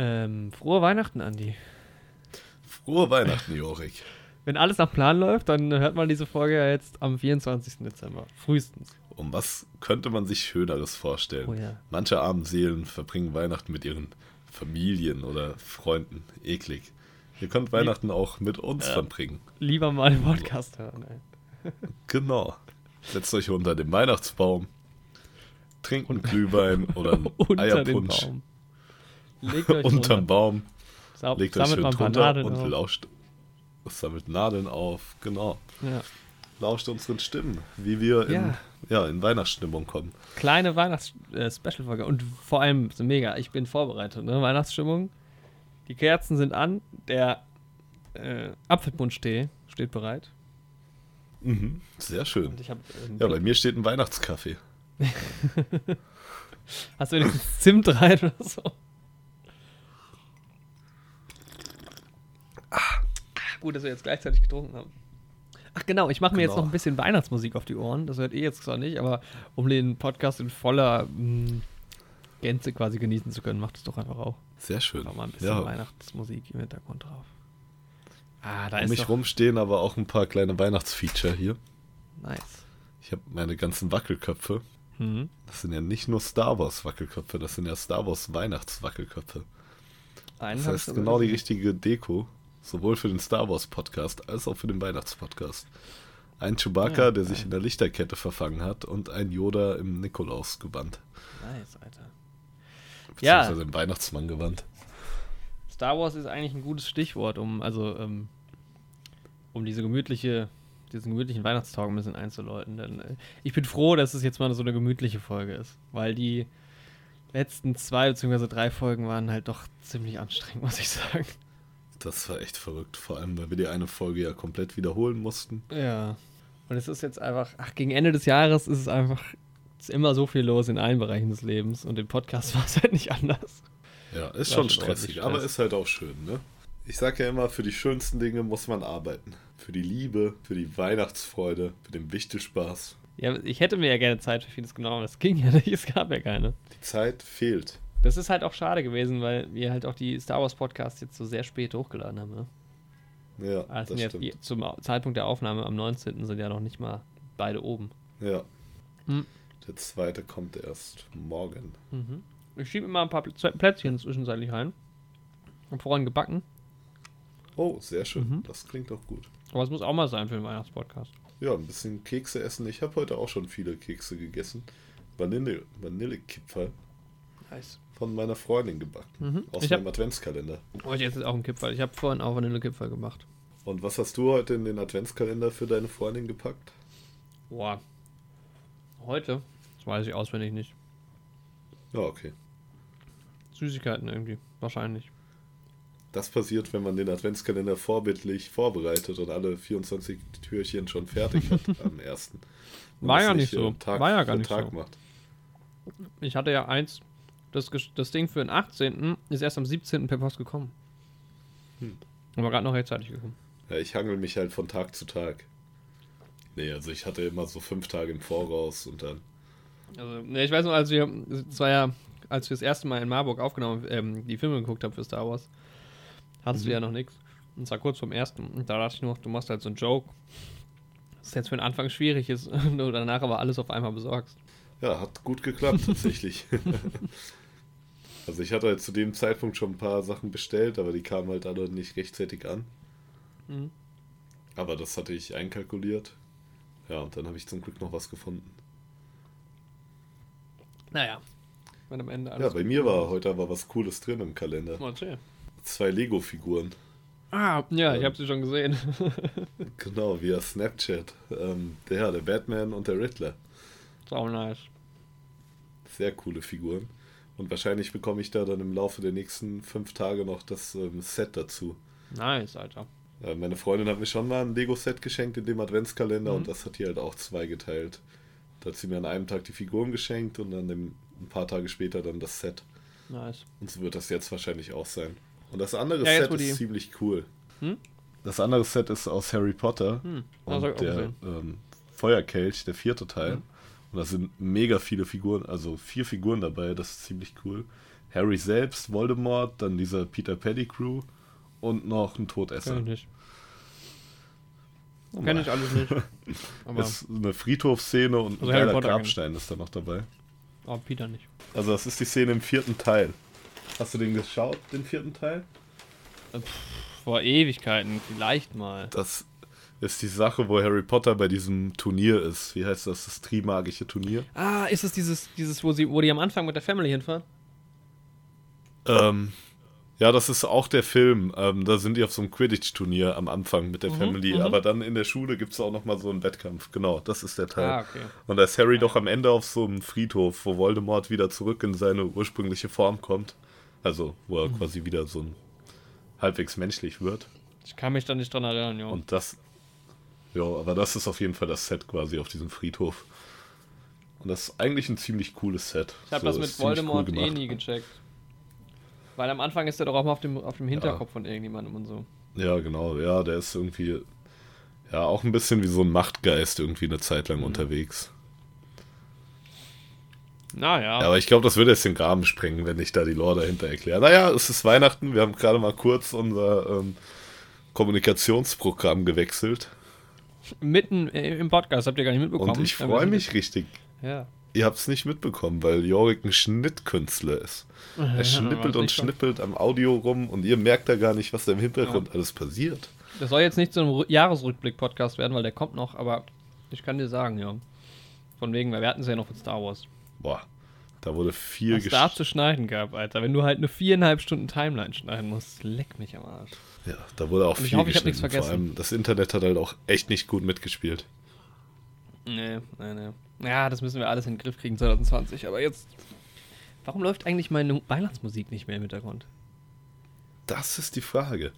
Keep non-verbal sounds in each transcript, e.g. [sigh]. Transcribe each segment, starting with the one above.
Ähm, frohe Weihnachten, Andi. Frohe Weihnachten, Jorik. Wenn alles nach Plan läuft, dann hört man diese Folge ja jetzt am 24. Dezember. Frühestens. Um was könnte man sich Schöneres vorstellen? Oh ja. Manche armen Seelen verbringen Weihnachten mit ihren Familien oder Freunden. Eklig. Ihr könnt Weihnachten auch mit uns Ja. verbringen. Lieber mal den Podcast hören, ey. [laughs] Genau. Setzt euch unter den Weihnachtsbaum, trinkt einen Glühwein oder [laughs] einen Unter den Eierpunsch. Baum. Legt euch Unterm drunter. Baum. Sau- Legt euch schön drunter und auf. lauscht. Sammelt Nadeln auf, genau. Ja. Lauscht unseren Stimmen, wie wir in, Ja. ja, in Weihnachtsstimmung kommen. Kleine Weihnachts-Special-Folge. Und vor allem, so mega, ich bin vorbereitet, ne? Weihnachtsstimmung. Die Kerzen sind an, der äh, Apfelpunsch-Tee steht bereit. Mhm. Sehr schön. Habe. Ähm, Ja, bei mir steht ein Weihnachtskaffee. [laughs] Hast du wenigstens Zimt rein oder so? Gut, dass wir jetzt gleichzeitig getrunken haben. Ach genau, ich mache mir jetzt Genau. noch ein bisschen Weihnachtsmusik auf die Ohren. Das hört ihr jetzt zwar nicht, aber um den Podcast in voller mh, Gänze quasi genießen zu können, macht es doch einfach auch. Sehr schön. Einfach mal ein bisschen Ja, Weihnachtsmusik im Hintergrund drauf. Ah, da um ist mich doch rum stehen aber auch ein paar kleine Weihnachtsfeature hier. nice. Ich habe meine ganzen Wackelköpfe. Mhm. Das sind ja nicht nur Star Wars Wackelköpfe, das sind ja Star Wars Weihnachtswackelköpfe. Einen Das heißt genau die richtige Deko, sowohl für den Star Wars Podcast als auch für den Weihnachtspodcast. Ein Chewbacca, Ja, der sich in der Lichterkette verfangen hat und ein Yoda im Nikolausgewand. Nice, Alter. Beziehungsweise im Weihnachtsmanngewand. Star Wars ist eigentlich ein gutes Stichwort, um also ähm, um diese gemütliche, diesen gemütlichen Weihnachtstag ein bisschen einzuläuten. Denn äh, ich bin froh, dass es jetzt mal so eine gemütliche Folge ist, weil die letzten zwei bzw. drei Folgen waren halt doch ziemlich anstrengend, [laughs] muss ich sagen. Das war echt verrückt, vor allem weil wir die eine Folge ja komplett wiederholen mussten. Ja. Und es ist jetzt einfach, ach, gegen Ende des Jahres ist es einfach ist immer so viel los in allen Bereichen des Lebens und im Podcast [laughs] war es halt nicht anders. Ja, ist schon schon stressig, Stress. aber ist halt auch schön, ne? Ich sag ja immer, für die schönsten Dinge muss man arbeiten. Für die Liebe, für die Weihnachtsfreude, für den Wichtelspaß. Ja, ich hätte mir ja gerne Zeit für vieles genommen, aber es ging ja nicht, es gab ja keine. Die Zeit fehlt. Das ist halt auch schade gewesen, weil wir halt auch die Star Wars Podcasts jetzt so sehr spät hochgeladen haben. Ne? Ja, Also das stimmt. die, zum Zeitpunkt der Aufnahme am 19. sind ja noch nicht mal beide oben. Ja. Hm. Der zweite kommt erst morgen. Mhm. Ich schiebe immer ein paar Plä- Plätzchen zwischenzeitlich rein. Hab vorhin gebacken, Oh, sehr schön. Mhm. Das klingt doch gut. aber es muss auch mal sein für den Weihnachtspodcast. Ja, ein bisschen Kekse essen. Ich habe heute auch schon viele Kekse gegessen. Vanille, Vanillekipferl Nice. Von meiner Freundin gebacken. Mhm. Aus Ich hab- meinem Adventskalender. Heute jetzt ist auch ein Kipferl. Ich habe vorhin auch Vanillekipferl gemacht. Und was hast du heute in den Adventskalender für deine Freundin gepackt? Boah. Heute? Das weiß ich auswendig nicht. Ja, okay. Süßigkeiten irgendwie. Wahrscheinlich. Das passiert, wenn man den Adventskalender vorbildlich vorbereitet und alle 24 Türchen schon fertig hat [laughs] am ersten. War ja nicht so. Tag War ja gar nicht Tag so. macht. Ich hatte ja eins, das, das Ding für den 18. ist erst am 17. per Post gekommen. Hm. Aber gerade noch rechtzeitig gekommen. Ja, ich hangel mich halt von Tag zu Tag. Nee, also ich hatte immer so fünf Tage im Voraus und dann. Also, ne, ich weiß noch, als wir, es war ja, als wir das erste Mal in Marburg aufgenommen, ähm, die Filme geguckt haben für Star Wars, hattest du Mhm. ja noch nichts. Und zwar kurz vom ersten. Und da dachte ich noch, du machst halt so einen Joke. Das jetzt für den Anfang schwierig ist [laughs] und du danach aber alles auf einmal besorgst. Ja, hat gut geklappt tatsächlich. [laughs] also ich hatte halt zu dem Zeitpunkt schon ein paar Sachen bestellt, aber die kamen halt alle nicht rechtzeitig an. Mhm. Aber das hatte ich einkalkuliert. Ja, und dann habe ich zum Glück noch was gefunden. Naja. Wenn am Ende Ja, bei mir war heute aber was Cooles drin im Kalender. Mal erzähl. Zwei Lego-Figuren. Ah, ja, ich Ähm. habe sie schon gesehen. [laughs] [laughs] Genau, via Snapchat. Ähm, der, der Batman und der Riddler. Sau nice. Sehr coole Figuren. Und wahrscheinlich bekomme ich da dann im Laufe der nächsten fünf Tage noch das ähm, Set dazu. Nice, Alter. Äh, meine Freundin hat mir schon mal ein Lego-Set geschenkt in dem Adventskalender Mhm. und das hat die halt auch zweigeteilt. Da hat sie mir an einem Tag die Figuren geschenkt und dann dem, ein paar Tage später dann das Set. Nice. Und so wird das jetzt wahrscheinlich auch sein. Und das andere Ja, Set ist die- ziemlich cool. Hm? Das andere Set ist aus Harry Potter Hm, und der ähm, Feuerkelch, der vierte Teil. Mhm. Und da sind mega viele Figuren, also vier Figuren dabei, das ist ziemlich cool. Harry selbst, Voldemort, dann dieser Peter Pettigrew und noch ein Todesser. Kenn ich nicht. Oh Kenn ich alles nicht. [laughs] Aber ist eine Friedhofsszene und ein Also Harry geiler. Grabstein ist da noch dabei. oh, Peter nicht. Also das ist die Szene im vierten Teil. Hast du den geschaut, den vierten Teil? Vor Ewigkeiten, vielleicht mal. Das ist die Sache, wo Harry Potter bei diesem Turnier ist. Wie heißt das? Das Trimagische Turnier. Ah, ist es dieses, dieses wo, sie, wo die am Anfang mit der Family hinfahren? Ähm, ja, das ist auch der Film. Ähm, da sind die auf so einem Quidditch-Turnier am Anfang mit der Family. mhm. Aber dann in der Schule gibt es auch nochmal so einen Wettkampf. Genau, das ist der Teil. Ah, okay. Und da ist Harry doch am Ende auf so einem Friedhof, wo Voldemort wieder zurück in seine ursprüngliche Form kommt. Also, wo er quasi wieder so ein halbwegs menschlich wird. Ich kann mich da nicht dran erinnern, jo. Und das. Ja, aber das ist auf jeden Fall das Set quasi auf diesem Friedhof. Und das ist eigentlich ein ziemlich cooles Set. ich habe So, das mit Voldemort eh gemacht. nie gecheckt. Weil am Anfang ist er doch auch mal auf dem, auf dem Hinterkopf von irgendjemandem und so. Ja, genau. Ja, der ist irgendwie. Ja, auch ein bisschen wie so ein Machtgeist irgendwie eine Zeit Mhm. lang unterwegs. Naja. Ja, aber ich glaube, das würde jetzt den Rahmen sprengen, wenn ich da die Lore dahinter erkläre. Naja, es ist Weihnachten. Wir haben gerade mal kurz unser ähm, Kommunikationsprogramm gewechselt. Mitten im Podcast, habt ihr gar nicht mitbekommen. Und ich Ja, freue mich richtig. Ja. Ihr habt es nicht mitbekommen, weil Jorik ein Schnittkünstler ist. Er [laughs] schnippelt und schnippelt am Audio rum und ihr merkt da gar nicht, was da im Hintergrund alles passiert. Das soll jetzt nicht so ein Jahresrückblick-Podcast werden, weil der kommt noch, aber ich kann dir sagen, ja. Von wegen, weil wir hatten es ja noch mit Star Wars. Boah, da wurde viel Was da zu schneiden gab, Alter. Wenn du halt eine viereinhalb Stunden Timeline schneiden musst, leck mich am Arsch. Ja, da wurde auch Und ich viel hoffe, ich hab nichts geschnitten. Vor vergessen. allem das Internet hat halt auch echt nicht gut mitgespielt. Nee, nee, nee. Ja, das müssen wir alles in den Griff kriegen 2020. Aber jetzt. Warum läuft eigentlich meine Weihnachtsmusik nicht mehr im Hintergrund? Das ist die Frage.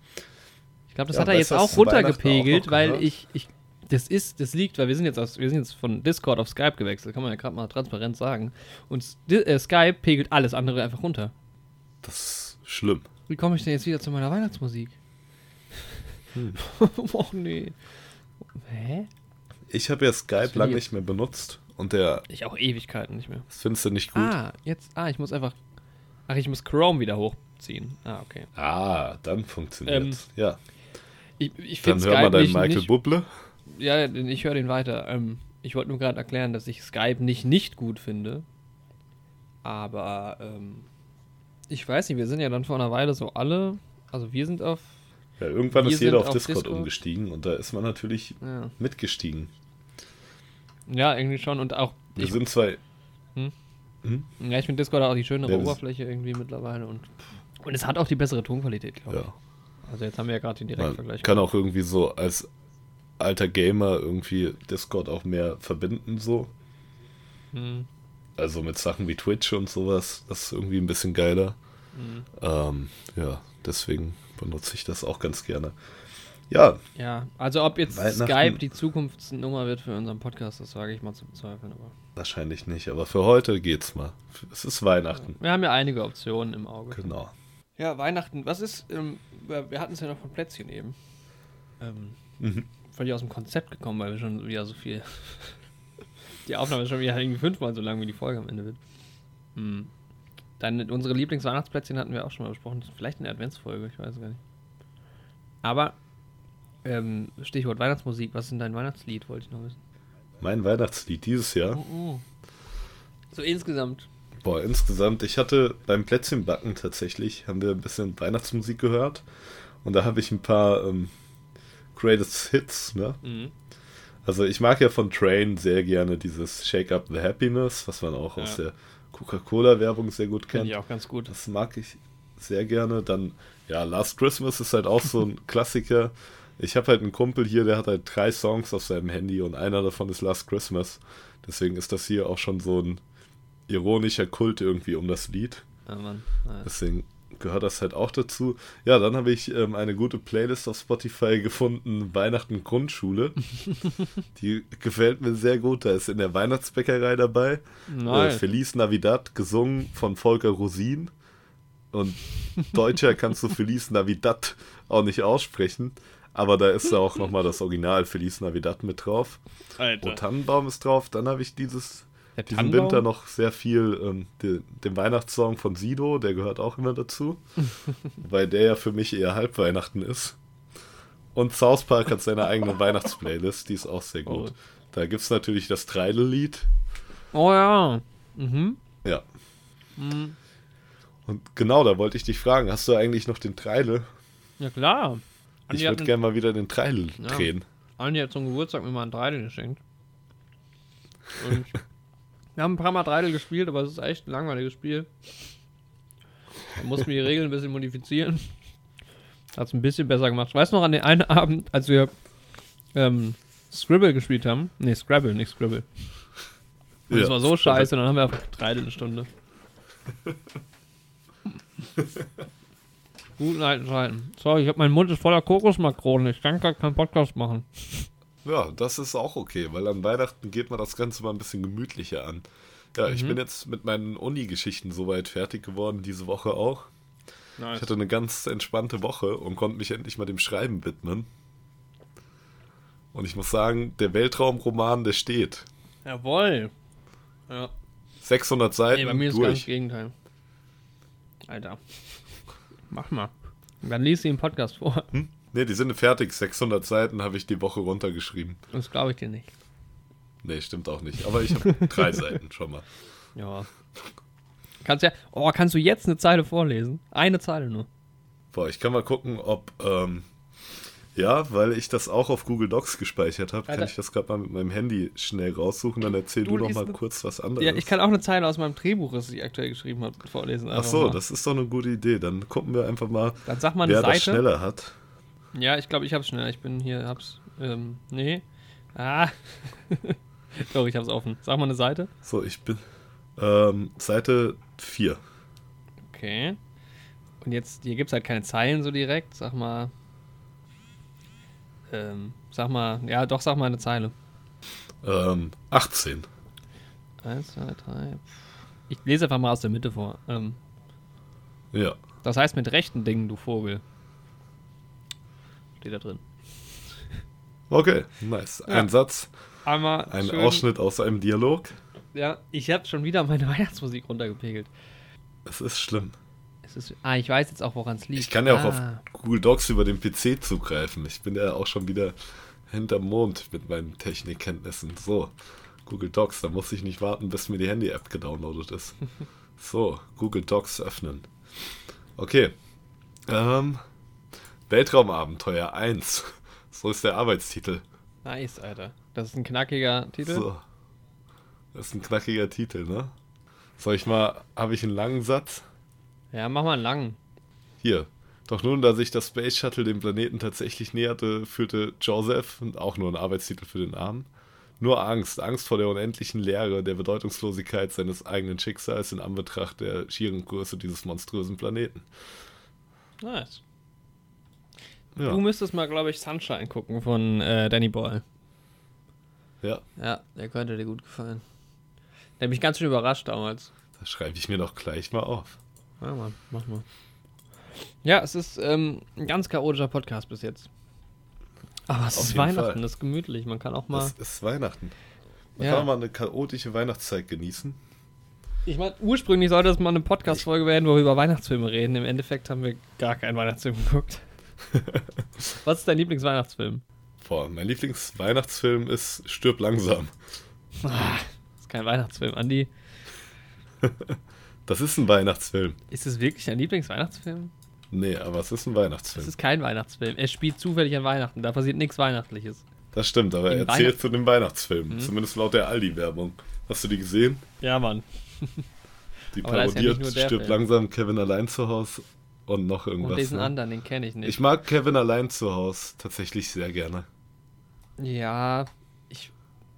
Ich glaube, das Ja, hat er jetzt auch runtergepegelt, auch weil ich, ich. Das ist, das liegt, weil wir sind jetzt aus, wir sind jetzt von Discord auf Skype gewechselt, kann man ja gerade mal transparent sagen. Und äh, Skype pegelt alles andere einfach runter. Das ist schlimm. Wie komme ich denn jetzt wieder zu meiner Weihnachtsmusik? Hm. [laughs] Och nee. Hä? Ich habe ja Skype lange nicht mehr benutzt und der, Ich auch Ewigkeiten nicht mehr. das findest du nicht gut. Ah, jetzt. Ah, ich muss einfach. Ach, ich muss Chrome wieder hochziehen. Ah, okay. Ah, dann funktioniert Ähm, Ja, Ich, ich dann finde hör mal Skype deinen nicht, Michael nicht Buble. Ja, ich höre den weiter. Ähm, ich wollte nur gerade erklären, dass ich Skype nicht nicht gut finde. Aber ähm, ich weiß nicht, wir sind ja dann vor einer Weile so alle. Also wir sind auf. Ja, irgendwann ist jeder auf auf Discord, Discord. umgestiegen und da ist man natürlich Ja, mitgestiegen. ja irgendwie schon. Und auch. Wir Ich, sind zwei. Hm? Hm? ja, ich finde Discord auch die schönere Ja, Oberfläche irgendwie mittlerweile. Und, und es hat auch die bessere Tonqualität, glaube Ja. ich. Also jetzt haben wir ja gerade den Man Direktvergleich. kann auch irgendwie so als alter Gamer irgendwie Discord auch mehr verbinden, so. Hm, Also mit Sachen wie Twitch und sowas. Das ist irgendwie ein bisschen geiler. hm. Ähm, ja, deswegen benutze ich das auch ganz gerne. Ja, Ja, also ob jetzt Skype die Zukunftsnummer wird für unseren Podcast, das wage ich mal zu bezweifeln. Aber wahrscheinlich nicht, aber für heute geht's mal. Es ist Weihnachten. wir haben ja einige Optionen im Auge. Genau. Ja, Weihnachten, was ist, ähm, wir wir hatten es ja noch von Plätzchen eben. Ähm, Mhm. Völlig aus dem Konzept gekommen, weil wir schon wieder so viel. [laughs] die Aufnahme ist schon wieder irgendwie fünfmal so lang, wie die Folge am Ende wird. Hm. Dann unsere Lieblingsweihnachtsplätzchen hatten wir auch schon mal besprochen. Vielleicht eine Adventsfolge, ich weiß gar nicht. Aber, ähm, Stichwort Weihnachtsmusik, was ist denn dein Weihnachtslied, wollte ich noch wissen. Mein Weihnachtslied dieses Jahr. Oh, So insgesamt. Boah, insgesamt, ich hatte beim Plätzchenbacken tatsächlich, haben wir ein bisschen Weihnachtsmusik gehört. Und da habe ich ein paar ähm, Greatest Hits, ne? Mhm. Also ich mag ja von Train sehr gerne dieses Shake Up the Happiness, was man auch aus Ja. der Coca-Cola-Werbung sehr gut Finde kennt. ich auch ganz gut. Das mag ich sehr gerne. Dann, ja, Last Christmas ist halt auch so ein [laughs] Klassiker. Ich habe halt einen Kumpel hier, der hat halt drei Songs auf seinem Handy und einer davon ist Last Christmas. Deswegen ist das hier auch schon so ein ironischer Kult irgendwie um das Lied. Ja, Mann. Ja. Deswegen gehört das halt auch dazu. Ja, dann habe ich ähm, eine gute Playlist auf Spotify gefunden, Weihnachten Grundschule. [laughs] Die gefällt mir sehr gut. Da ist in der Weihnachtsbäckerei dabei. Äh, Nice. Feliz Navidad, gesungen von Volker Rosin. Und Deutscher kannst du [laughs] Feliz Navidad auch nicht aussprechen. Aber da ist ja auch nochmal das Original Feliz Navidad mit drauf. Alter. O Tannenbaum ist drauf. Dann habe ich dieses Der diesen Tannenbaum? Winter noch sehr viel ähm, de, den Weihnachtssong von Sido, der gehört auch immer dazu. [laughs] weil der ja für mich eher Halbweihnachten ist. Und South Park hat seine eigene [laughs] Weihnachtsplaylist, die ist auch sehr gut. Oh. Da gibt es natürlich das Treidel-Lied. Oh ja. Mhm. Ja. Mhm. Und genau, da wollte ich dich fragen, hast du eigentlich noch den Treidel? Ja klar. Ich Andi hat, würde einen- gerne mal wieder den Treidel Ja. drehen. Andi hat zum Geburtstag mir mal ein Dreidel geschenkt. Und [laughs] wir haben ein paar Mal Dreidel gespielt, aber es ist echt ein langweiliges Spiel. Man muss mir die Regeln ein bisschen modifizieren. Hat es ein bisschen besser gemacht. Weißt du noch an den einen Abend, als wir ähm, Scribble gespielt haben? Nee, Scrabble, nicht Scribble. Und Ja, das war so scheiße, dann haben wir einfach Dreidel eine Stunde. [laughs] Guten alten Zeiten. Sorry, ich hab, mein Mund ist voller Kokosmakronen. Ich kann gar keinen Podcast machen. Ja, das ist auch okay, weil an Weihnachten geht man das Ganze mal ein bisschen gemütlicher an. Ja, ich Mhm. bin jetzt mit meinen Uni-Geschichten soweit fertig geworden, diese Woche auch. Ich hatte eine ganz entspannte Woche und konnte mich endlich mal dem Schreiben widmen. Und ich muss sagen, der Weltraumroman, der steht. Jawohl. Ja. 600 Seiten Nee, bei mir ist ganz das durch. Gegenteil. Alter. Mach mal. Dann liest sie im Podcast vor. Hm? Ne, die sind fertig. 600 Seiten habe ich die Woche runtergeschrieben. Das glaube ich dir nicht. Nee, stimmt auch nicht. Aber ich habe [laughs] drei Seiten schon mal. Ja. Kannst ja. Oh, kannst du jetzt eine Zeile vorlesen? Eine Zeile nur. Boah, ich kann mal gucken, ob. Ähm, ja, weil ich das auch auf Google Docs gespeichert habe, kann ich das gerade mal mit meinem Handy schnell raussuchen. Dann erzähl Du du, noch mal ne- kurz was anderes. Ja, ich kann auch eine Zeile aus meinem Drehbuch, das ich aktuell geschrieben habe, vorlesen. Ach so, mal. das ist doch eine gute Idee. Dann gucken wir einfach mal, Dann sag mal eine wer das Seite. schneller hat. Ja, ich glaube, ich hab's schneller. Ich bin hier, hab's. Ähm, nee. Ah. [laughs] Doch, ich hab's offen. Sag mal eine Seite. So, ich bin. Ähm, Seite 4. Okay. Und jetzt, hier gibt's halt keine Zeilen so direkt. Sag mal. Ähm, sag mal, ja, doch, sag mal eine Zeile. Ähm, 18. Eins, zwei, drei. Ich lese einfach mal aus der Mitte vor. Ähm, Ja. das heißt mit rechten Dingen, du Vogel. Steht da drin. Okay, nice. Ja. Ein Satz, Einmal ein schön, Ausschnitt aus einem Dialog. Ja, ich habe schon wieder meine [laughs] Weihnachtsmusik runtergepegelt. Es ist schlimm. Es ist, ah, ich weiß jetzt auch, woran es liegt. Ich kann ja auch ah. auf Google Docs über den PC zugreifen. Ich bin ja auch schon wieder hinterm Mond mit meinen Technikkenntnissen. So, Google Docs, da muss ich nicht warten, bis mir die Handy-App gedownloadet ist. [laughs] So, Google Docs öffnen. Okay. Ähm, Weltraumabenteuer 1. So ist der Arbeitstitel. Nice, Alter. Das ist ein knackiger Titel. So. Das ist ein knackiger Titel, ne? Soll ich mal, habe ich einen langen Satz? Ja, mach mal einen langen. Hier. Doch nun, da sich das Space Shuttle dem Planeten tatsächlich näherte, führte Joseph, auch nur ein Arbeitstitel für den Armen, nur Angst, Angst vor der unendlichen Leere, der Bedeutungslosigkeit seines eigenen Schicksals in Anbetracht der schieren Größe dieses monströsen Planeten. Nice. Ja, Du müsstest mal, glaube ich, Sunshine gucken von äh, Danny Boyle. ja Ja, der könnte dir gut gefallen. Der hat mich ganz schön überrascht damals. das schreibe ich mir doch gleich mal auf. Ja, Mann, mach mal. Ja, es ist ähm, ein ganz chaotischer Podcast bis jetzt. Aber es Auf ist Weihnachten, Fall. das ist gemütlich. Man kann auch mal. Das ist Weihnachten. Man Ja. kann auch mal eine chaotische Weihnachtszeit genießen. Ich meine, ursprünglich sollte es mal eine Podcast-Folge werden, wo wir über Weihnachtsfilme reden. Im Endeffekt haben wir gar keinen Weihnachtsfilm geguckt. Was ist dein Lieblingsweihnachtsfilm? Boah, mein Lieblingsweihnachtsfilm ist Stirb langsam. Ah, das ist kein Weihnachtsfilm. Andi, [laughs] Das ist ein Weihnachtsfilm. ist es wirklich dein Lieblingsweihnachtsfilm? Nee, aber es ist ein Weihnachtsfilm. ist kein Weihnachtsfilm. Er spielt zufällig an Weihnachten. Da passiert nichts Weihnachtliches. Das stimmt, aber Im er zählt zu dem Weihnachtsfilm. Mhm. Zumindest laut der Aldi-Werbung. Hast du die gesehen? Ja, Mann. Die [laughs] ja parodiert der Stirb Film. langsam Kevin allein zu Hause und noch Und irgendwas. diesen ne? anderen, den kenne ich nicht. Ich mag Kevin allein zu Hause tatsächlich sehr gerne. ja, ich,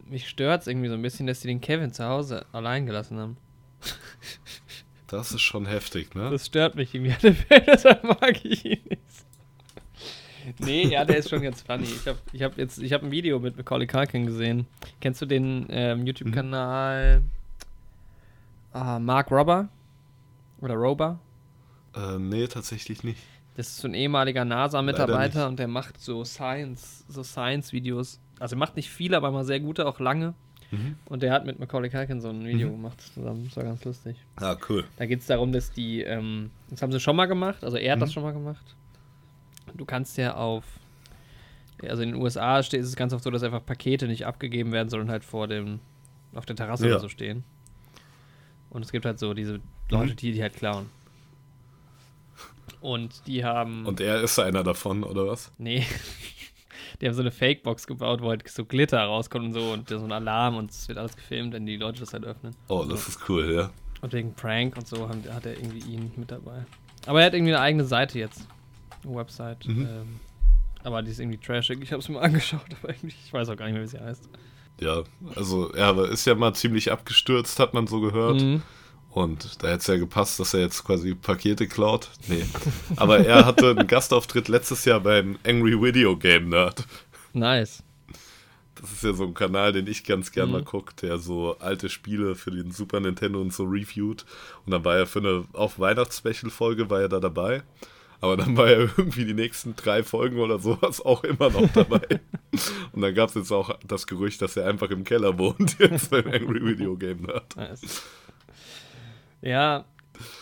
mich stört es irgendwie so ein bisschen, dass sie den Kevin zu Hause allein gelassen haben. [laughs] Das ist schon heftig, ne? Das stört mich irgendwie deshalb [laughs] mag ich ihn nicht. Nee, ja, der ist schon ganz funny. Ich habe ich hab jetzt, ich habe ein Video mit Macaulay Culkin gesehen. Kennst du den ähm, YouTube-Kanal ah, Mark Robber? Oder Rober? Äh, nee, tatsächlich nicht. Das ist so ein ehemaliger NASA-Mitarbeiter und der macht so Science, so Science-Videos. Also er macht nicht viele, aber mal sehr gute, auch lange. Mhm. Und der hat mit Macaulay Culkin so ein Video gemacht zusammen. Das war ganz lustig. Ah, cool. Da geht es darum, dass die, ähm, das haben sie schon mal gemacht, also er hat das Mhm. schon mal gemacht. Du kannst ja auf, also in den USA steht, ist es ganz oft so, dass einfach Pakete nicht abgegeben werden, sondern halt vor dem, auf der Terrasse Ja. oder so stehen. Und es gibt halt so diese Leute, Mhm. die die halt klauen. Und die haben. Und er ist einer davon, oder was? Nee. [laughs] Die haben so eine Fake-Box gebaut, wo halt so Glitter rauskommt und so und so ein Alarm und es wird alles gefilmt, wenn die Leute das halt öffnen. Oh, das ist cool, ja. Und wegen Prank und so haben, hat er irgendwie ihn mit dabei. Aber er hat irgendwie eine eigene Seite jetzt. Eine Website. Mhm. Ähm, aber die ist irgendwie trashig. Ich habe es mir [laughs] angeschaut, aber ich weiß auch gar nicht mehr, wie sie heißt. Ja, also er ist ja mal ziemlich abgestürzt, hat man so gehört. Mhm. Und da hätte es ja gepasst, dass er jetzt quasi Pakete klaut. Nee. Aber er hatte einen Gastauftritt letztes Jahr beim Angry Video Game Nerd. Nice. Das ist ja so ein Kanal, den ich ganz gern Mhm. mal gucke, der so alte Spiele für den Super Nintendo und so reviewt. Und dann war er für eine auch Weihnachtsspecial-Folge war er da dabei. Aber dann war er irgendwie die nächsten drei Folgen oder sowas auch immer noch dabei. und dann gab es jetzt auch das Gerücht, dass er einfach im Keller wohnt, [laughs] jetzt beim Angry Video Game Nerd. nice. Ja,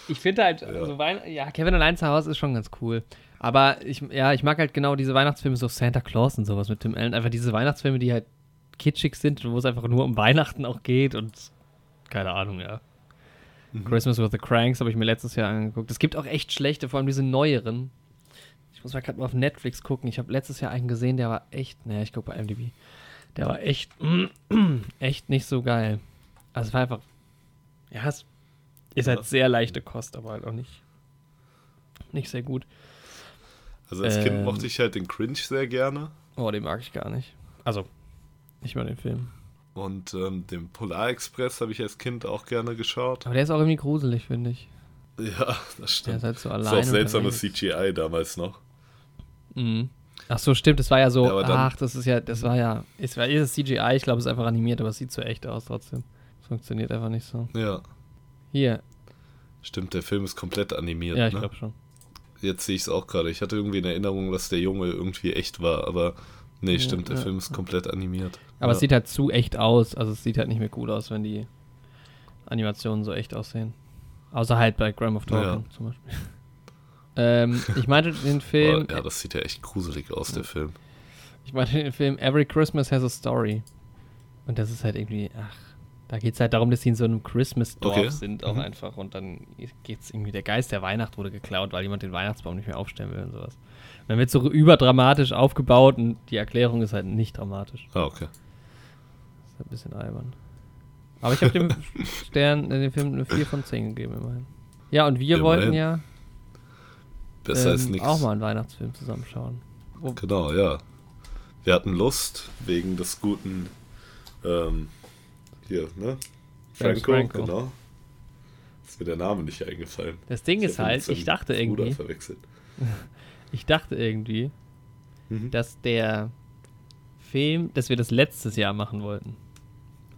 ich finde halt, Ja. so Weihn ja, Kevin allein zu Hause ist schon ganz cool. Aber ich, ja, ich mag halt genau diese Weihnachtsfilme, so Santa Claus und sowas mit Tim Allen. Einfach diese Weihnachtsfilme, die halt kitschig sind, wo es einfach nur um Weihnachten auch geht und keine Ahnung, ja. Mhm. Christmas with the Cranks habe ich mir letztes Jahr angeguckt. Es gibt auch echt schlechte, vor allem diese neueren. Ich muss mal gerade mal auf Netflix gucken. Ich habe letztes Jahr einen gesehen, der war echt, naja, ich gucke bei MDB. Der war echt, [clears throat] echt nicht so geil. Also es war einfach, ja, es ist halt sehr leichte Kost, aber halt auch nicht, nicht sehr gut. Also als Ähm. Kind mochte ich halt den Cringe sehr gerne. Oh, den mag ich gar nicht. Also, nicht mal den Film. Und ähm, den Polar Express habe ich als Kind auch gerne geschaut. Aber der ist auch irgendwie gruselig, finde ich. Ja, das Der stimmt. ist halt so Das alleine. ist auch seltsames. CGI damals noch. Mhm. Ach so, stimmt, das war ja so, Ja, dann- ach, das ist ja, das war ja, es war ist CGI, ich glaube, es ist einfach animiert, aber es sieht so echt aus trotzdem. Es funktioniert einfach nicht so. Ja, Hier, stimmt, der Film ist komplett animiert. ja, ich ne? glaube schon. Jetzt sehe ich es auch gerade. Ich hatte irgendwie in Erinnerung, dass der Junge irgendwie echt war, aber nee, Ja, stimmt, der ja, Film ist ja. komplett animiert. Aber ja. es sieht halt zu echt aus, also es sieht halt nicht mehr gut aus, wenn die Animationen so echt aussehen. Außer halt bei Graham of Talking zum Beispiel. [laughs] ähm, ich meinte den [laughs] Film, ja, das sieht ja echt gruselig aus, der Film. ich meinte den Film Every Christmas Has a Story. Und das ist halt irgendwie, ach, da geht es halt darum, dass sie in so einem Christmas-Dorf Okay. sind auch Mhm. einfach. Und dann geht es irgendwie, der Geist der Weihnacht wurde geklaut, weil jemand den Weihnachtsbaum nicht mehr aufstellen will und sowas. Und dann wird so überdramatisch aufgebaut und die Erklärung ist halt nicht dramatisch. Ah, okay. Das ist halt ein bisschen albern. Aber ich habe dem [laughs] Stern, äh, dem Film eine 4 von 10 gegeben, immerhin. Ja, und wir Immerhin. wollten ja Besser als ähm, nichts. auch mal einen Weihnachtsfilm zusammenschauen. Wo, Genau, ja. Wir hatten Lust wegen des guten, ähm, hier, ne? Franco, Franco. genau. Ist mir der Name nicht eingefallen. das Ding Ich ist halt, ich dachte irgendwie, [laughs] ich dachte irgendwie, Mhm. dass der Film, dass wir das letztes Jahr machen wollten.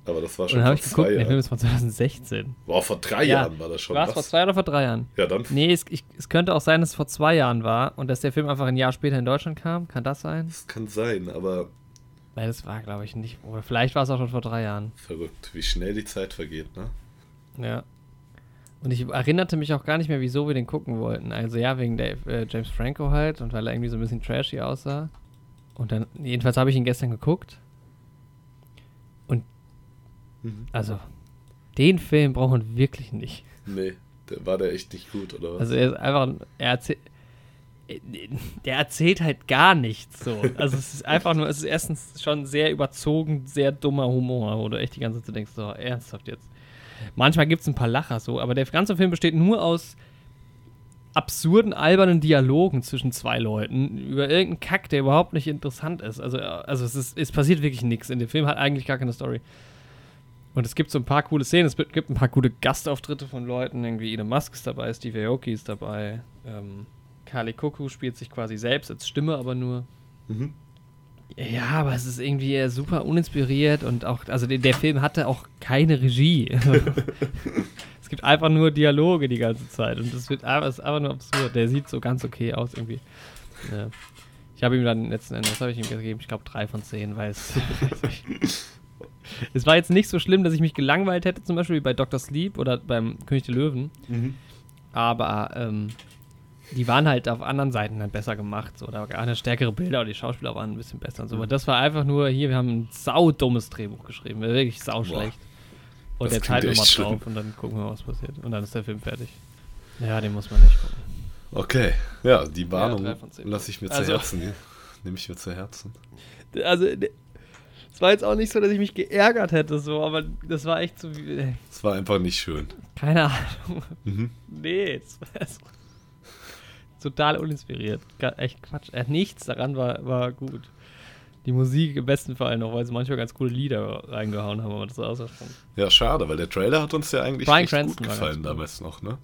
Aber das war Und schon dann habe vor ich zwei geguckt, der Film Jahren. ist von 2016. Boah, vor drei Ja. Jahren war das schon. War es vor zwei oder vor drei Jahren? Ja, dann. Nee, es, ich, es könnte auch sein, dass es vor zwei Jahren war und dass der Film einfach ein Jahr später in Deutschland kam. Kann das sein? Das kann sein, aber Weil das war, glaube ich, nicht. Oder vielleicht war es auch schon vor drei Jahren. verrückt, wie schnell die Zeit vergeht, ne? Ja. Und ich erinnerte mich auch gar nicht mehr, wieso wir den gucken wollten. Also ja, wegen der äh, James Franco halt und weil er irgendwie so ein bisschen trashy aussah. Und dann, jedenfalls habe ich ihn gestern geguckt. Mhm. Also, den Film brauchen wir wirklich nicht. Nee, der, war der echt nicht gut, oder was? Also er ist einfach, er erzählt, der erzählt halt gar nichts so. Also es ist einfach nur, es ist erstens schon sehr überzogen, sehr dummer Humor, wo du echt die ganze Zeit denkst, so ernsthaft jetzt. Manchmal gibt es ein paar Lacher so, aber der ganze Film besteht nur aus absurden, albernen Dialogen zwischen zwei Leuten über irgendeinen Kack, der überhaupt nicht interessant ist. Also, also es, ist, es passiert wirklich nichts. In dem Film hat eigentlich gar keine Story. Und es gibt so ein paar coole Szenen, es gibt ein paar coole Gastauftritte von Leuten, irgendwie Elon Musk ist dabei, Steve Aoki ist dabei, ähm, Kali Koku spielt sich quasi selbst als Stimme, aber nur. Mhm. Ja, aber es ist irgendwie eher super uninspiriert und auch, also der, der Film hatte auch keine Regie. [laughs] es gibt einfach nur Dialoge die ganze Zeit und das wird einfach, es ist einfach nur absurd. Der sieht so ganz okay aus irgendwie. Ja. Ich habe ihm dann letzten Endes, was habe ich ihm gegeben? Ich glaube drei von zehn, weil es. [laughs] Es war jetzt nicht so schlimm, dass ich mich gelangweilt hätte, zum Beispiel wie bei Dr. Sleep oder beim König der Löwen. Aber ähm, die waren halt auf anderen Seiten dann besser gemacht. So. Da waren stärkere Bilder und die Schauspieler waren ein bisschen besser und so. Aber das war einfach nur, hier, wir haben ein saudummes Drehbuch geschrieben. Wirklich sauschlecht. Und Das der echt immer schlimm. drauf und dann gucken wir, was passiert. Und dann ist der Film fertig. Ja, den muss man nicht gucken. Okay, ja, die Warnung zehn. lasse ich mir zu Also- Herzen. nehmen. Nehme ich mir zu Herzen. Also, es war jetzt auch nicht so, dass ich mich geärgert hätte, so, aber das war echt so wie. äh, Es war einfach nicht schön. Keine Ahnung. Mhm. Nee, es war es- total uninspiriert. Echt Quatsch. Äh, nichts daran war, war gut. Die Musik im besten Fall noch, weil sie manchmal ganz coole Lieder reingehauen haben, aber das war auch so. Ja, schade, weil der Trailer hat uns ja eigentlich echt Cranston gut gefallen damals noch, ne?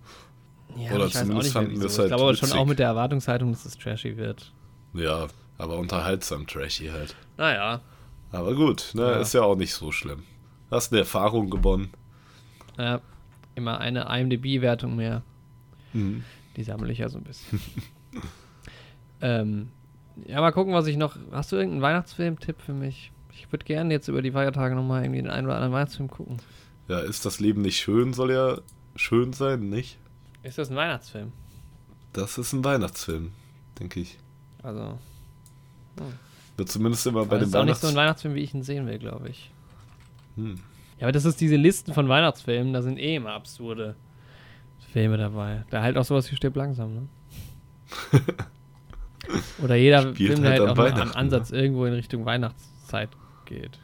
Ja, Oder ich weiß auch zumindest nicht fanden wir es Ich halt glaube aber schon auch mit der Erwartungshaltung, dass es trashy wird. Ja, aber unterhaltsam trashy halt. Naja. Aber gut, ne, Ja. ist ja auch nicht so schlimm. Hast eine Erfahrung gewonnen. Ja, immer eine IMDb-Wertung mehr. Mhm. Die sammle ich ja so ein bisschen. [laughs] ähm, ja, mal gucken, was ich noch. Hast du irgendeinen Weihnachtsfilm-Tipp für mich? Ich würde gerne jetzt über die Feiertage nochmal irgendwie den einen oder anderen Weihnachtsfilm gucken. Ja, ist das Leben nicht schön, soll ja schön sein, nicht? Ist das ein Weihnachtsfilm? Das ist ein Weihnachtsfilm, denke ich. Also, Wird zumindest immer bei aber das ist auch nicht so ein Weihnachts... Weihnachtsfilm, wie ich ihn sehen will, glaube ich. Hm. Ja, aber das ist diese Listen von Weihnachtsfilmen, da sind eh immer absurde Filme dabei. Da halt auch sowas wie Stirb langsam, ne? [laughs] Oder jeder Spielt Film, der halt halt auch am Ansatz irgendwo in Richtung Weihnachtszeit geht.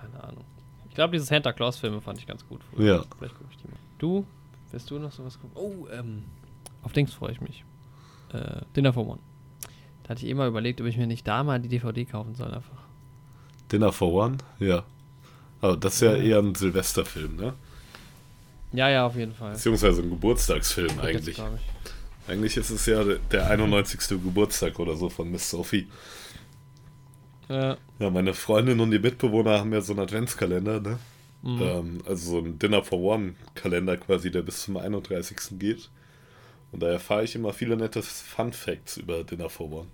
Keine Ahnung. Ich glaube, diese Santa Claus-Filme fand ich ganz gut. früher. Ja. Vielleicht gucke ich die mal. Du? Wirst du noch sowas gucken? Oh, ähm, auf Dings freue ich mich. Äh, Dinner for One. Da hatte ich immer überlegt, ob ich mir nicht da mal die DVD kaufen soll, einfach. Dinner for One? Ja. Aber das ist ja eher ein Silvesterfilm, ne? Ja, ja, auf jeden Fall. Beziehungsweise ein Geburtstagsfilm jetzt, eigentlich. ich. Eigentlich ist es ja der- der 91. Geburtstag oder so von Miss Sophie. Ja. Ja, meine Freundin und die Mitbewohner haben ja so einen Adventskalender, ne? Mhm. Ähm, also so ein Dinner for One Kalender quasi, der bis zum 31. geht. Und da erfahre ich immer viele nette Fun Facts über Dinner for One.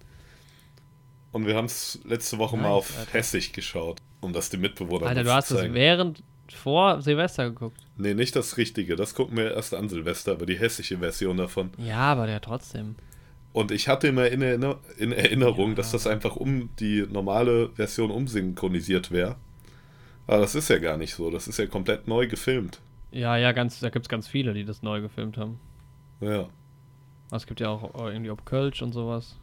Und wir haben es letzte Woche mal Nice, auf Alter. Hessisch geschaut, um das den Mitbewohnern Alter, mal du hast zeigen. während vor Silvester geguckt. Nee, nicht das Richtige. Das gucken wir erst an Silvester, aber die hessische Version davon. Ja, aber der trotzdem. Und ich hatte immer in, Erinner in Erinnerung, Ja. dass das einfach um die normale Version umsynchronisiert wäre. Aber das ist ja gar nicht so. Das ist ja komplett neu gefilmt. Ja, ja, ganz, da gibt es ganz viele, die das neu gefilmt haben. Ja. Es gibt ja auch äh, irgendwie ob Kölsch und sowas.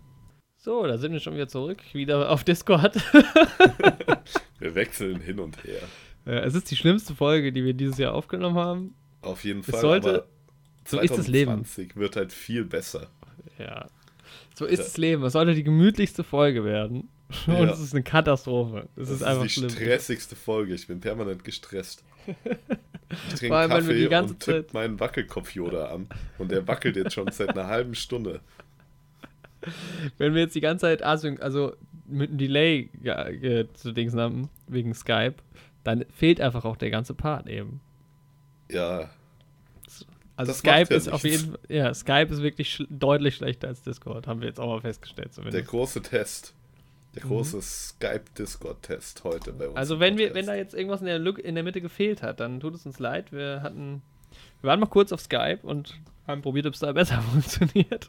So, da sind wir schon wieder zurück, wieder auf Discord. [laughs] Wir wechseln hin und her. Äh, es ist die schlimmste Folge, die wir dieses Jahr aufgenommen haben. Auf jeden Es Fall. sollte- aber so ist das Leben. 2020 wird halt viel besser. Ja. So ist Ja. das Leben. Es sollte die gemütlichste Folge werden. [laughs] Und Ja. es ist eine Katastrophe. Es Das ist einfach die schlimm. stressigste Folge. Ich bin permanent gestresst. [laughs] Ich trinke allem, Kaffee die ganze und tipp Zeit- meinen Wackelkopf-Yoda an. Und der wackelt jetzt schon seit einer halben Stunde. [laughs] Wenn wir jetzt die ganze Zeit async, also mit einem Delay zu Dings haben, wegen Skype, dann fehlt einfach auch der ganze Part eben. Ja, Also Das Skype ja ist auf nichts. jeden Fall, ja, Skype ist wirklich schl deutlich schlechter als Discord, haben wir jetzt auch mal festgestellt. der Zumindest. große Test. Der große Skype-Discord-Test heute bei uns. Mhm. Also wenn wir, wenn da jetzt irgendwas in der Lücke, in der Mitte gefehlt hat, dann tut es uns leid. Wir hatten, wir waren mal kurz auf Skype und haben probiert, ob es da besser [laughs] funktioniert.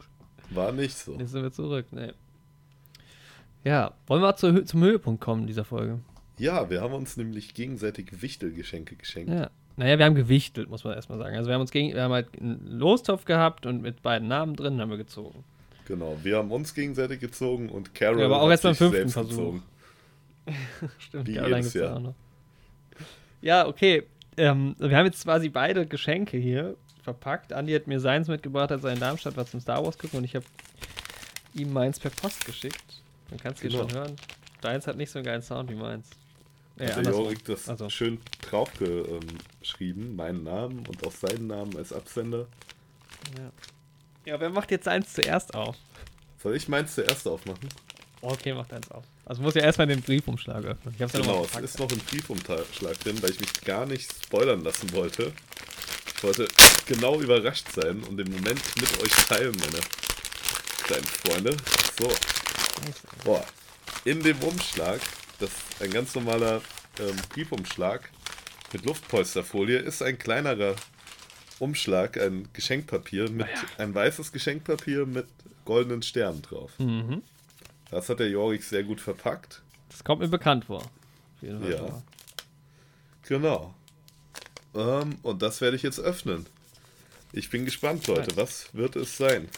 War nicht so. Jetzt sind wir zurück. Nee. Ja, wollen wir zu, zum Höhepunkt kommen dieser Folge? Ja, wir haben uns nämlich gegenseitig Wichtelgeschenke geschenkt. Ja. Naja, wir haben gewichtelt, muss man erstmal sagen. Also wir haben uns gegen, wir haben halt einen Lostopf gehabt und mit beiden Namen drin haben wir gezogen. Genau, wir haben uns gegenseitig gezogen und Carol Ja, aber auch hat erst beim fünften selbst Versuch. gezogen. [laughs] Stimmt, Wie Caroline gibt's Jahr. auch noch. Ja, okay. Ähm, wir haben jetzt quasi beide Geschenke hier verpackt. Andi hat mir seins mitgebracht, er in Darmstadt was zum Star Wars gucken und ich habe ihm meins per Post geschickt. Man kann es hier Genau. schon hören. Deins hat nicht so einen geilen Sound wie meins. Ja, Hat der. Jorik das Also. schön draufgeschrieben, meinen Namen und auch seinen Namen als Absender. Ja. ja, wer macht jetzt eins zuerst auf? Soll ich meins zuerst aufmachen? Okay, macht eins auf. Also muss ja erstmal den Briefumschlag öffnen. Ich hab's ja Genau, noch es ist noch ein Briefumschlag drin, weil ich mich gar nicht spoilern lassen wollte. Ich wollte genau überrascht sein und den Moment mit euch teilen, meine kleinen Freunde. So, boah. In dem Umschlag, das ist ein ganz normaler ähm, Briefumschlag, mit Luftpolsterfolie ist ein kleinerer Umschlag, ein Geschenkpapier mit Ah ja. ein weißes Geschenkpapier mit goldenen Sternen drauf. Mhm. Das hat der Jorik sehr gut verpackt. Das kommt mir bekannt vor. Auf jeden Fall Ja. Genau. Ähm, und das werde ich jetzt öffnen. Ich bin gespannt, Leute. Was wird es sein?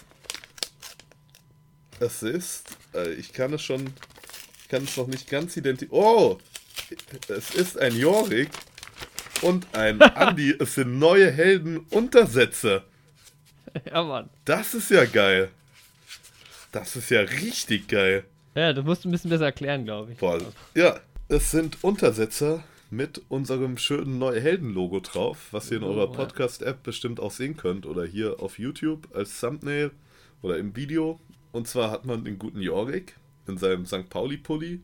Es ist, äh, ich kann es schon, kann es noch nicht ganz identifizieren. Oh! Es ist ein Jorik und ein [laughs] Andi. Es sind neue Helden-Untersätze. Ja, Mann. Das ist ja geil. Das ist ja richtig geil. Ja, das musst du ein bisschen besser erklären, glaube ich. Boah, ja, es sind Untersetzer mit unserem schönen neue Helden-Logo drauf, was ihr in Oh, eurer. Podcast-App bestimmt auch sehen könnt oder hier auf YouTube als Thumbnail oder im Video. Und zwar hat man den guten Jorik in seinem St. Pauli-Pulli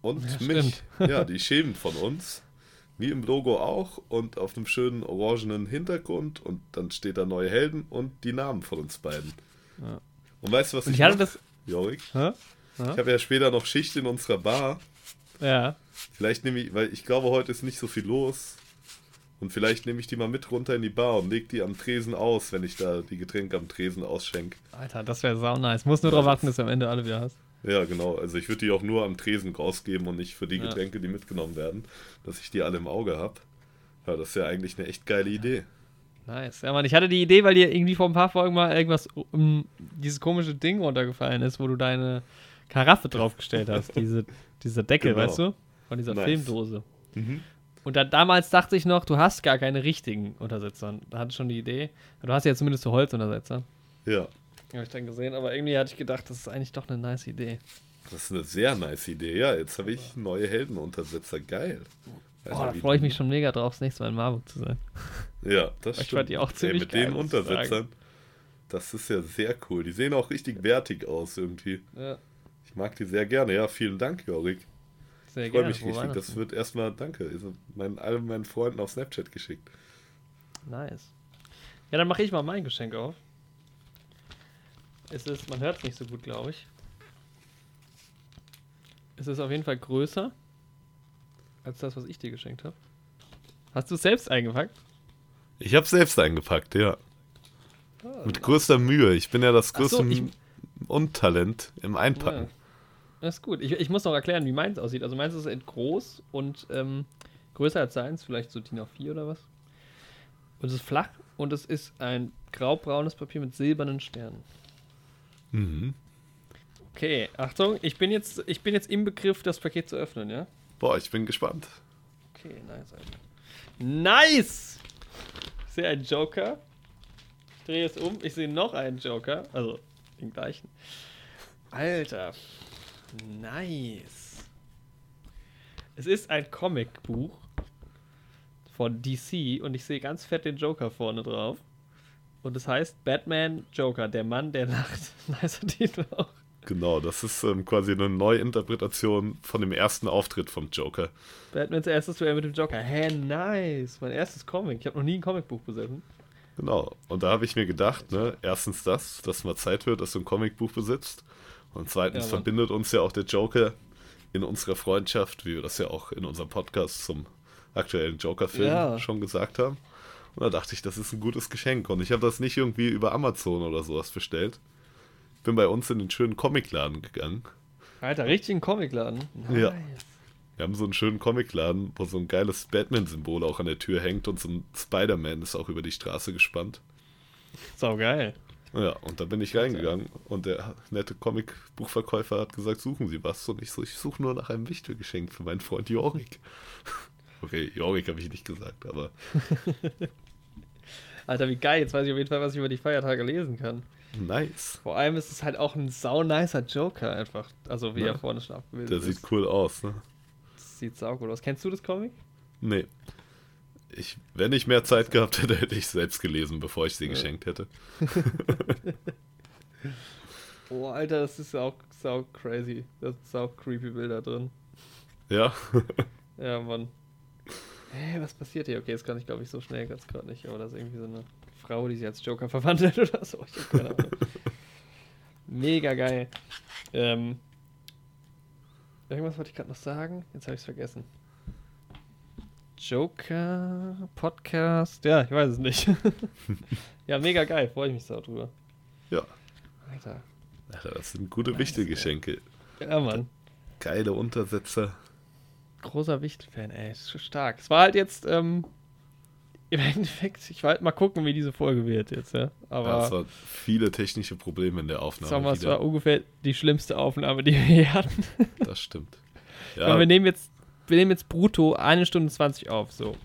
und Ja, mich, stimmt. [laughs] ja, die Schäden von uns, wie im Logo auch und auf einem schönen orangenen Hintergrund und dann steht da neue Helden und die Namen von uns beiden. Ja. Und weißt du, was Und ich, ich hatte das. Jorik? Hä? Ich habe ja später noch Schicht in unserer Bar. Ja. Vielleicht nehme ich, weil ich glaube, heute ist nicht so viel los. Und vielleicht nehme ich die mal mit runter in die Bar und leg die am Tresen aus, wenn ich da die Getränke am Tresen ausschenke. Alter, das wäre sau nice. Muss nur drauf achten, dass du am Ende alle wieder hast. Ja, genau. Also ich würde die auch nur am Tresen rausgeben und nicht für die Ja. Getränke, die mitgenommen werden, dass ich die alle im Auge habe. Ja, das ist ja eigentlich eine echt geile Idee. Nice. Ja, Mann, ich hatte die Idee, weil dir irgendwie vor ein paar Folgen mal irgendwas um dieses komische Ding runtergefallen ist, wo du deine Karaffe draufgestellt hast. [laughs] diese, diese Decke, Genau. weißt du? Von dieser Nice. Filmdose. Mhm. Und da, damals dachte ich noch, du hast gar keine richtigen Untersetzer. Da hatte ich schon die Idee. Du hast ja zumindest so Holzuntersetzer. Ja, Habe ich dann gesehen, aber irgendwie hatte ich gedacht, das ist eigentlich doch eine nice Idee. das ist eine sehr nice Idee. Ja, jetzt habe ich neue Heldenuntersetzer. Geil. Weiß Boah, da freue ich mich schon mega drauf, das nächste Mal in Marburg zu sein. Ja, [laughs] das Ich stimmt. fand die auch Ey, ziemlich mit geil, den. Untersetzern, das ist ja sehr cool. Die sehen auch richtig wertig aus irgendwie. Ja, Ich mag die sehr gerne. Ja, vielen Dank, Jorik. sehr Ich freue mich richtig. Das wird erstmal, danke, meinen, allen meinen Freunden auf Snapchat geschickt. Nice. Ja, dann mache ich mal mein Geschenk auf. Es ist, man hört es nicht so gut, glaube ich. Es ist auf jeden Fall größer als das, was ich dir geschenkt habe. Hast du es selbst eingepackt? Ich habe selbst eingepackt, ja. Ah, Mit größter Mühe. Ich bin ja das Ach so, größte ich- Untalent im Einpacken. Ja. Das ist gut. Ich, ich muss noch erklären, wie meins aussieht. Also meins ist groß und ähm, größer als seins, vielleicht so DIN A4 oder was. Und es ist flach und es ist ein graubraunes Papier mit silbernen Sternen. Mhm. Okay, Achtung, ich bin jetzt, ich bin jetzt im Begriff, das Paket zu öffnen, ja? Boah, ich bin gespannt. Okay, nice, Alter. Nice! Ich sehe einen Joker. Ich drehe es um. Ich sehe noch einen Joker. Also den gleichen. Alter. Nice. Es ist ein Comicbuch von DC und ich sehe ganz fett den Joker vorne drauf. Und es heißt Batman Joker, der Mann der Nacht. [laughs] Nicer Titel auch. Genau, das ist ähm, quasi eine Neuinterpretation von dem ersten Auftritt vom Joker. Batmans erstes Duell mit dem Joker. Hä, nice. Mein erstes Comic. Ich habe noch nie ein Comicbuch besessen. Genau. Und da habe ich mir gedacht, ne, erstens das, dass mal Zeit wird, dass du ein Comicbuch besitzt. Und zweitens Ja, verbindet uns ja auch der Joker in unserer Freundschaft, wie wir das ja auch in unserem Podcast zum aktuellen Joker-Film Ja. schon gesagt haben. Und da dachte ich, das ist ein gutes Geschenk. Und ich habe das nicht irgendwie über Amazon oder sowas bestellt. Bin bei uns in den schönen Comicladen gegangen. Alter, richtig ein Comicladen. Ja. Wir haben so einen schönen Comicladen, wo so ein geiles Batman-Symbol auch an der Tür hängt und so ein Spider-Man ist auch über die Straße gespannt. Sau geil. Ja, und da bin ich reingegangen und der nette Comicbuchverkäufer hat gesagt, suchen Sie was? Und ich so, ich suche nur nach einem Wichtelgeschenk für meinen Freund Jorik. Okay, Jorik habe ich nicht gesagt, aber [laughs] Alter, wie geil. Jetzt weiß ich auf jeden Fall, was ich über die Feiertage lesen kann. nice. Vor allem ist es halt auch ein sau nicer Joker einfach. Also wie Ja. er vorne schon abgebildet Der ist. sieht cool aus, ne? Das sieht sau gut aus. Kennst du das Comic? Nee. Ich, wenn ich mehr Zeit gehabt hätte, hätte ich selbst gelesen, bevor ich sie Ja. geschenkt hätte. [laughs] Oh, Alter, das ist sau, sau crazy. Da sind sau creepy Bilder drin. Ja, Ja, Mann. Hä, was passiert hier? Okay, das kann ich glaube ich so schnell ganz gerade nicht. Aber das ist irgendwie so eine Frau, die sich als Joker [laughs] verwandelt oder so. Ich hab keine Ahnung. Mega geil. Ähm, irgendwas wollte ich gerade noch sagen. Jetzt habe ich es vergessen. Joker Podcast. Ja, ich weiß es nicht. [laughs] ja, mega geil. Freue ich mich so drüber. Ja. Alter. Alter, das sind gute Wichtelgeschenke. Ja, Mann. Geile Untersetzer. Großer Wichtel-Fan, ey. Das ist schon stark. Es war halt jetzt, ähm, im Endeffekt, ich wollte mal gucken, wie diese Folge wird jetzt, ja. Aber Ja, es waren viele technische Probleme in der Aufnahme. sagen wir, es war ungefähr die schlimmste Aufnahme, die wir je hatten. [laughs] Das stimmt. Ja. Ja, wir nehmen jetzt, wir nehmen jetzt brutto eine Stunde 20 auf, so.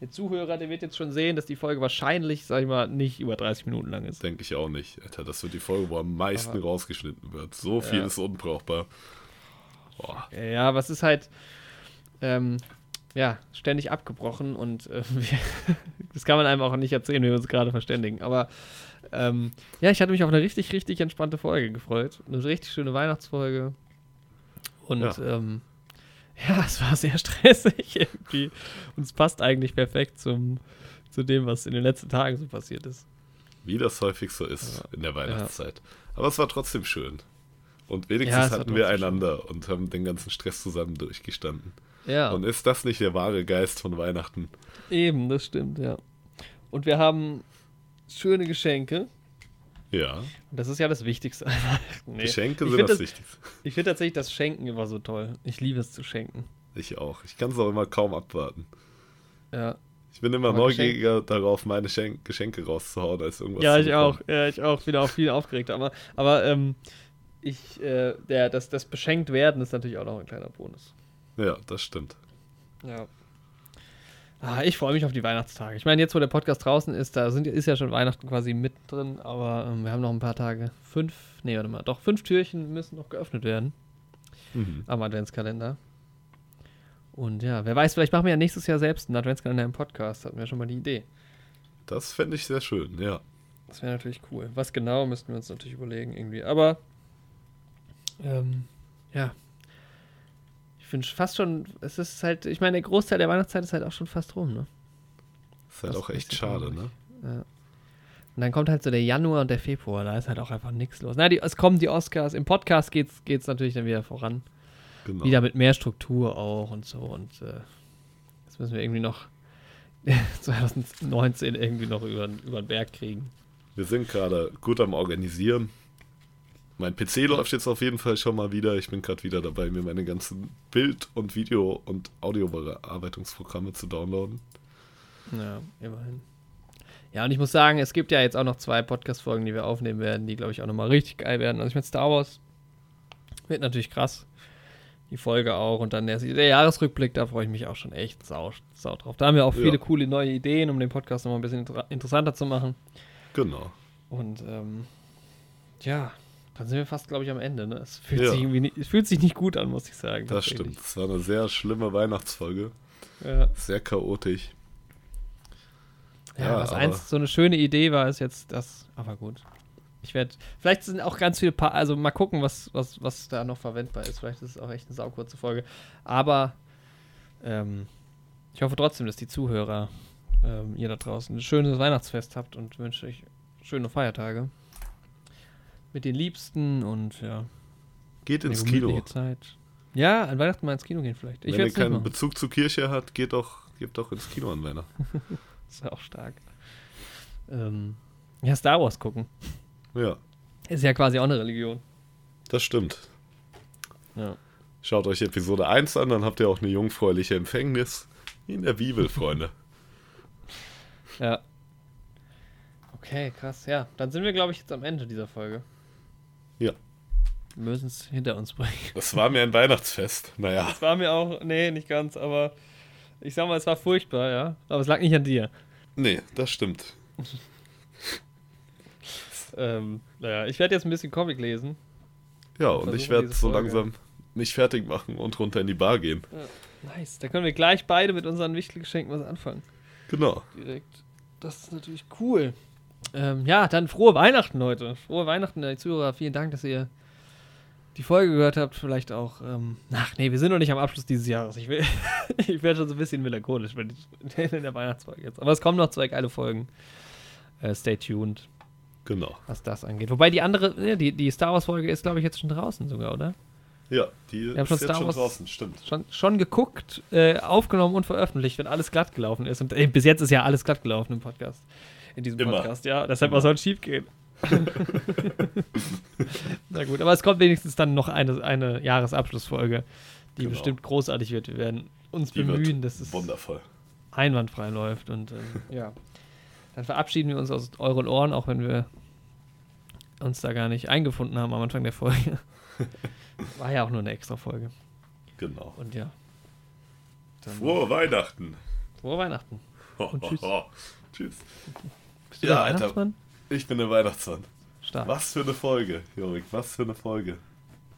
Der Zuhörer, der wird jetzt schon sehen, dass die Folge wahrscheinlich, sag ich mal, nicht über 30 Minuten lang ist. denke ich auch nicht. Alter, das wird die Folge, wo am meisten Aber- rausgeschnitten wird. So viel Ja. ist unbrauchbar. Boah. Ja, es ist halt, ähm, ja, ständig abgebrochen und äh, [laughs] das kann man einem auch nicht erzählen, wie wir uns gerade verständigen. Aber ähm, ja, ich hatte mich auf eine richtig, richtig entspannte Folge gefreut. Eine richtig schöne Weihnachtsfolge. Und Ja. ja, ähm, ja es war sehr [laughs] stressig irgendwie. Und es passt eigentlich perfekt zum, zu dem, was in den letzten Tagen so passiert ist. Wie das häufig so ist Ja. in der Weihnachtszeit. Aber es war trotzdem schön. Und wenigstens Ja, hatten wir einander und haben den ganzen Stress zusammen durchgestanden. Ja. Und ist das nicht der wahre Geist von Weihnachten? Eben, das stimmt, ja. Und wir haben schöne Geschenke. Ja, Und das ist ja das Wichtigste. an Weihnachten. Nee. Geschenke sind das, das- Wichtigste. Ich finde tatsächlich das Schenken immer so toll. Ich liebe es zu schenken. Ich auch. Ich kann es auch immer kaum abwarten. Ja, Ich bin immer neugieriger darauf, meine Schen Geschenke rauszuhauen, als irgendwas ja ich auch. Ja, ich auch. Bin auch viel aufgeregter. Aber, aber ähm, ich, äh, der, das, das beschenkt werden ist natürlich auch noch ein kleiner Bonus. Ja, das stimmt. Ja. Ah, ich freue mich auf die Weihnachtstage. Ich meine, jetzt, wo der Podcast draußen ist, da sind, ist ja schon Weihnachten quasi mittendrin, aber ähm, wir haben noch ein paar Tage. Fünf, nee, warte mal, doch, fünf Türchen müssen noch geöffnet werden Mhm. am Adventskalender. Und ja, wer weiß, vielleicht machen wir ja nächstes Jahr selbst einen Adventskalender im Podcast. Hatten wir schon mal die Idee. Das fände ich sehr schön, ja. Das wäre natürlich cool. Was genau, müssten wir uns natürlich überlegen irgendwie. Aber, ähm, ja. Ich finde fast schon, es ist halt, ich meine, der Großteil der Weihnachtszeit ist halt auch schon fast rum, ne? Ist halt Das auch echt schade, traurig. ne? Ja. Und dann kommt halt so der Januar und der Februar, da ist halt auch einfach nichts los. Na, die, es kommen die Oscars, im Podcast geht's, geht's natürlich dann wieder voran. Genau. Wieder mit mehr Struktur auch und so. Und äh, das müssen wir irgendwie noch [laughs] 2019 irgendwie noch über, über den Berg kriegen. Wir sind gerade gut am Organisieren. Mein PC läuft jetzt auf jeden Fall schon mal wieder. Ich bin gerade wieder dabei, mir meine ganzen Bild- und Video- und Audiobearbeitungsprogramme zu downloaden. Ja, immerhin. Ja, und ich muss sagen, es gibt ja jetzt auch noch zwei Podcast-Folgen, die wir aufnehmen werden, die, glaube ich, auch nochmal richtig geil werden. Also ich meine, Star Wars wird natürlich krass. Die Folge auch. Und dann der, der Jahresrückblick, da freue ich mich auch schon echt sau, sau drauf. Da haben wir auch Ja. viele coole neue Ideen, um den Podcast nochmal ein bisschen inter interessanter zu machen. Genau. Und ähm, ja, dann sind wir fast, glaube ich, am Ende. Ne? Es, fühlt Ja. sich irgendwie nicht, es fühlt sich nicht gut an, muss ich sagen. Das stimmt. Es war eine sehr schlimme Weihnachtsfolge. Ja. Sehr chaotisch. Ja, Ja, was aber- eins so eine schöne Idee war, ist jetzt das, aber gut. Ich werde, vielleicht sind auch ganz viele, pa also mal gucken, was, was, was da noch verwendbar ist. Vielleicht ist es auch echt eine saukurze Folge. Aber ähm, ich hoffe trotzdem, dass die Zuhörer, ähm, ihr da draußen, ein schönes Weihnachtsfest habt und wünsche euch schöne Feiertage. Mit den Liebsten und ja, Geht ins Kino. Zeit. Ja, an Weihnachten mal ins Kino gehen vielleicht. Ich Wenn ihr keinen. Bezug zur Kirche habt, geht doch, geht doch ins Kino an Weihnachten. [laughs] Ist ja auch stark. Ähm, ja, Star Wars gucken. Ja, Ist ja quasi auch eine Religion. das stimmt. Ja. Schaut euch Episode 1 an, dann habt ihr auch eine jungfräuliche Empfängnis in der Bibel, Freunde. Ja. Okay, krass. Ja, dann sind wir, glaube ich, jetzt am Ende dieser Folge. Ja. Wir müssen es hinter uns bringen. Das war mir ein Weihnachtsfest. Naja, Das war mir auch, nee, nicht ganz, aber ich sag mal, es war furchtbar, ja. Aber es lag nicht an dir. nee, das stimmt. [laughs] Ähm, naja, ich werde jetzt ein bisschen Comic lesen. Ja, und Versuchen ich werde so Folge. langsam mich fertig machen und runter in die Bar gehen. Nice. Da können wir gleich beide mit unseren Wichtelgeschenken was anfangen. Genau. Direkt. Das ist natürlich cool. Ähm, ja, dann frohe Weihnachten heute. Frohe Weihnachten, die Zuhörer. Vielen Dank, dass ihr die Folge gehört habt. Vielleicht auch. Ähm, ach nee, wir sind noch nicht am Abschluss dieses Jahres. Ich, will, [laughs] ich werde schon so ein bisschen melancholisch wenn ich, [laughs] in der Weihnachtsfolge jetzt. Aber es kommen noch zwei geile Folgen. Äh, stay tuned, Genau. was das angeht. Wobei die andere, die, die Star Wars-Folge ist, glaube ich, jetzt schon draußen sogar, oder? Ja, die Wir haben schon ist jetzt Star schon Wars- draußen, stimmt. Schon, schon geguckt, äh, aufgenommen und veröffentlicht, wenn alles glatt gelaufen ist. Und äh, bis jetzt ist ja alles glatt gelaufen im Podcast. In diesem Immer. Podcast, ja. Deshalb, Immer. was soll schief gehen? [laughs] Na gut, aber es kommt wenigstens dann noch eine, eine Jahresabschlussfolge, die Genau. bestimmt großartig wird. Wir werden uns Die bemühen, dass es wundervoll. einwandfrei läuft. Und ähm, [laughs] ja, dann verabschieden wir uns aus euren Ohren, auch wenn wir uns da gar nicht eingefunden haben am Anfang der Folge. [laughs] War ja auch nur eine extra Folge. Genau. Und ja. Frohe Weihnachten. frohe Weihnachten. Und tschüss. tschüss. Bist du Ja, Alter. Ich bin der Weihnachtsmann. Stark. Was für eine Folge, Jorik, was für eine Folge.